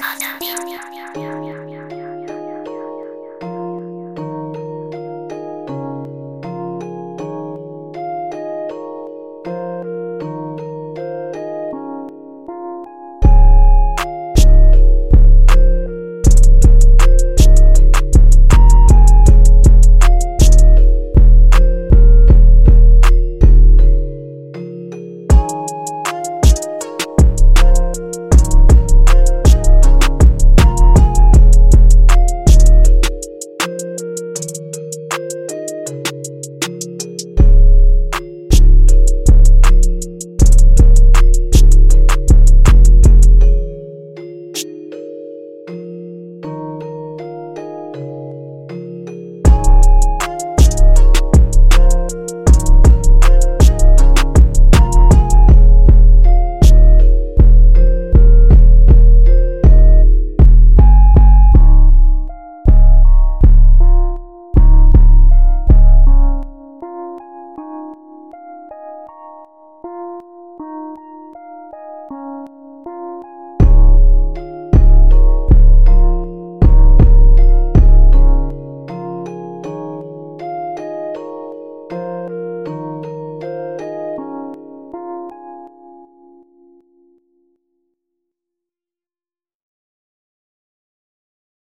啊喵喵喵喵喵喵